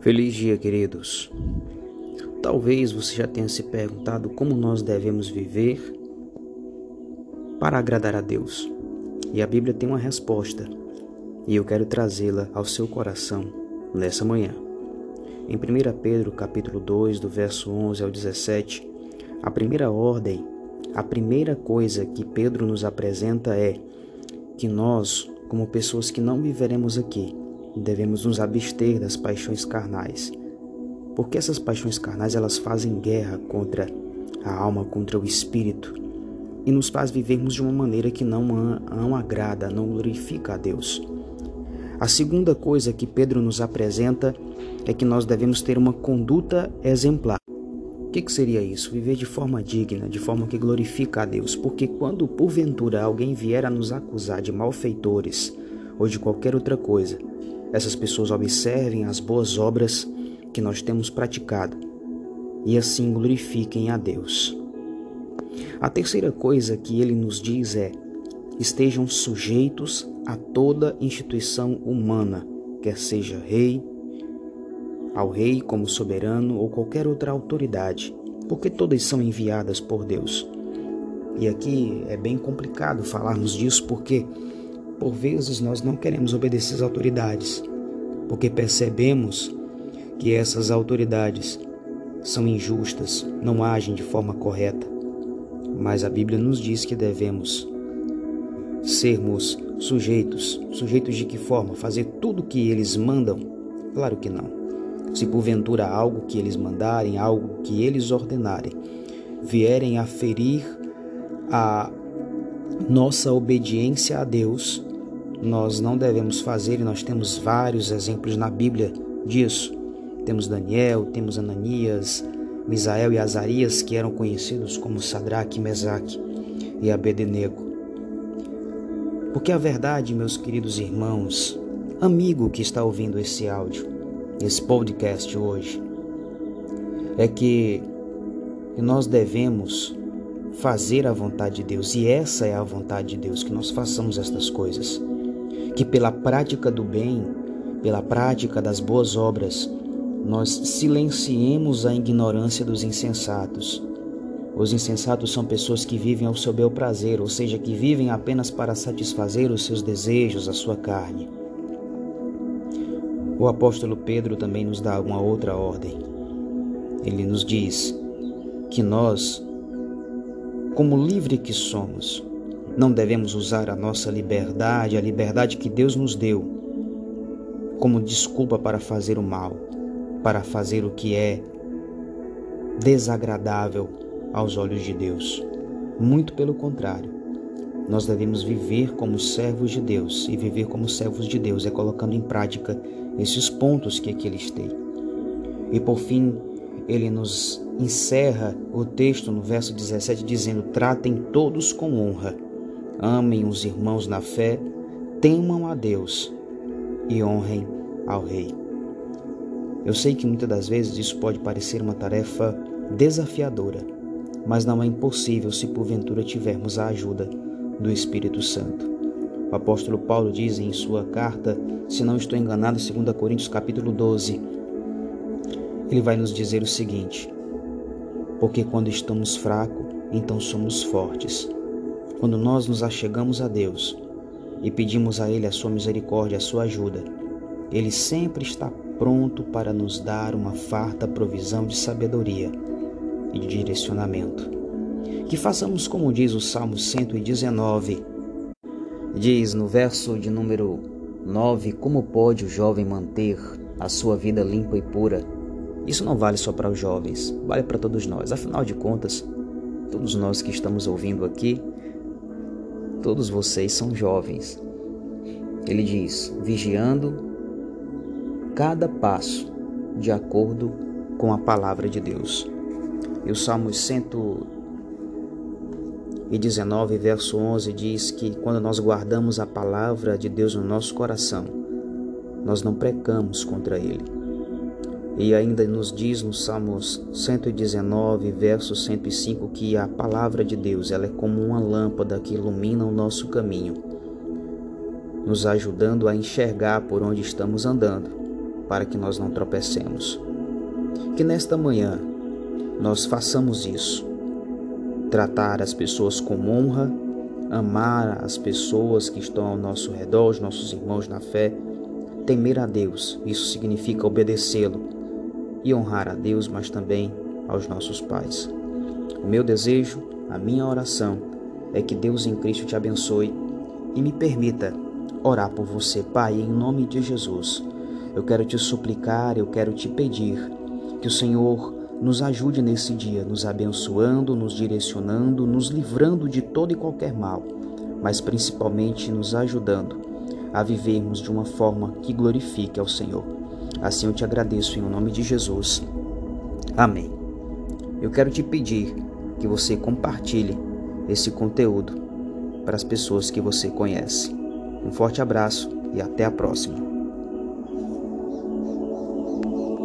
Feliz dia, queridos. Talvez você já tenha se perguntado como nós devemos viver para agradar a Deus. E a Bíblia tem uma resposta, e eu quero trazê-la ao seu coração nessa manhã. Em 1 Pedro, capítulo 2, do verso 11 ao 17, a primeira ordem, a primeira coisa que Pedro nos apresenta é que nós, como pessoas que não viveremos aqui, devemos nos abster das paixões carnais. Porque essas paixões carnais elas fazem guerra contra a alma, contra o espírito e nos faz vivermos de uma maneira que não, não agrada, não glorifica a Deus. A segunda coisa que Pedro nos apresenta é que nós devemos ter uma conduta exemplar. O que, que, seria isso? Viver de forma digna, de forma que glorifica a Deus. Porque quando porventura alguém vier a nos acusar de malfeitores ou de qualquer outra coisa, essas pessoas observem as boas obras que nós temos praticado e assim glorifiquem a Deus. A terceira coisa que ele nos diz é: estejam sujeitos a toda instituição humana, quer seja rei, ao rei como soberano ou qualquer outra autoridade, porque todas são enviadas por Deus. E aqui é bem complicado falarmos disso porque por vezes nós não queremos obedecer às autoridades, porque percebemos que essas autoridades são injustas, não agem de forma correta. Mas a Bíblia nos diz que devemos sermos sujeitos. Sujeitos de que forma? Fazer tudo o que eles mandam? Claro que não. Se porventura algo que eles mandarem, algo que eles ordenarem, vierem a ferir a nossa obediência a Deus, nós não devemos fazer, e nós temos vários exemplos na Bíblia disso. Temos Daniel, temos Ananias, Misael e Azarias, que eram conhecidos como Sadraque, Mesaque e Abednego. Porque a verdade, meus queridos irmãos, amigo que está ouvindo esse áudio, esse podcast hoje, é que nós devemos fazer a vontade de Deus, e essa é a vontade de Deus, que nós façamos estas coisas que pela prática do bem, pela prática das boas obras, nós silenciemos a ignorância dos insensatos. Os insensatos são pessoas que vivem ao seu bel prazer, ou seja, que vivem apenas para satisfazer os seus desejos, a sua carne. O apóstolo Pedro também nos dá uma outra ordem. Ele nos diz que nós, como livre que somos, não devemos usar a nossa liberdade, a liberdade que Deus nos deu, como desculpa para fazer o mal, para fazer o que é desagradável aos olhos de Deus. Muito pelo contrário, nós devemos viver como servos de Deus, e viver como servos de Deus é colocando em prática esses pontos que aqui listei. E por fim, ele nos encerra o texto no verso 17 dizendo: Tratem todos com honra amem os irmãos na fé, temam a Deus e honrem ao Rei. Eu sei que muitas das vezes isso pode parecer uma tarefa desafiadora, mas não é impossível se porventura tivermos a ajuda do Espírito Santo. O apóstolo Paulo diz em sua carta, se não estou enganado, 2 Coríntios capítulo 12, ele vai nos dizer o seguinte: Porque quando estamos fracos, então somos fortes. Quando nós nos achegamos a Deus e pedimos a Ele a sua misericórdia, a sua ajuda, Ele sempre está pronto para nos dar uma farta provisão de sabedoria e de direcionamento. Que façamos como diz o Salmo 119, diz no verso de número 9: Como pode o jovem manter a sua vida limpa e pura? Isso não vale só para os jovens, vale para todos nós. Afinal de contas, todos nós que estamos ouvindo aqui Todos vocês são jovens. Ele diz: vigiando cada passo de acordo com a palavra de Deus. E o Salmo 119, verso 11 diz que quando nós guardamos a palavra de Deus no nosso coração, nós não precamos contra ele. E ainda nos diz no Salmos 119, verso 105, que a palavra de Deus ela é como uma lâmpada que ilumina o nosso caminho, nos ajudando a enxergar por onde estamos andando. para que nós não tropecemos. Que nesta manhã nós façamos isso. Tratar as pessoas com honra, amar as pessoas que estão ao nosso redor, os nossos irmãos na fé, temer a Deus. Isso significa obedecê-lo e honrar a Deus, mas também aos nossos pais. O meu desejo, a minha oração é que Deus em Cristo te abençoe e me permita orar por você, Pai, em nome de Jesus. Eu quero te suplicar, eu quero te pedir que o Senhor nos ajude nesse dia, nos abençoando, nos direcionando, nos livrando de todo e qualquer mal, mas principalmente nos ajudando a vivermos de uma forma que glorifique ao Senhor. Assim eu te agradeço em nome de Jesus. Amém. Eu quero te pedir que você compartilhe esse conteúdo para as pessoas que você conhece. Um forte abraço e até a próxima.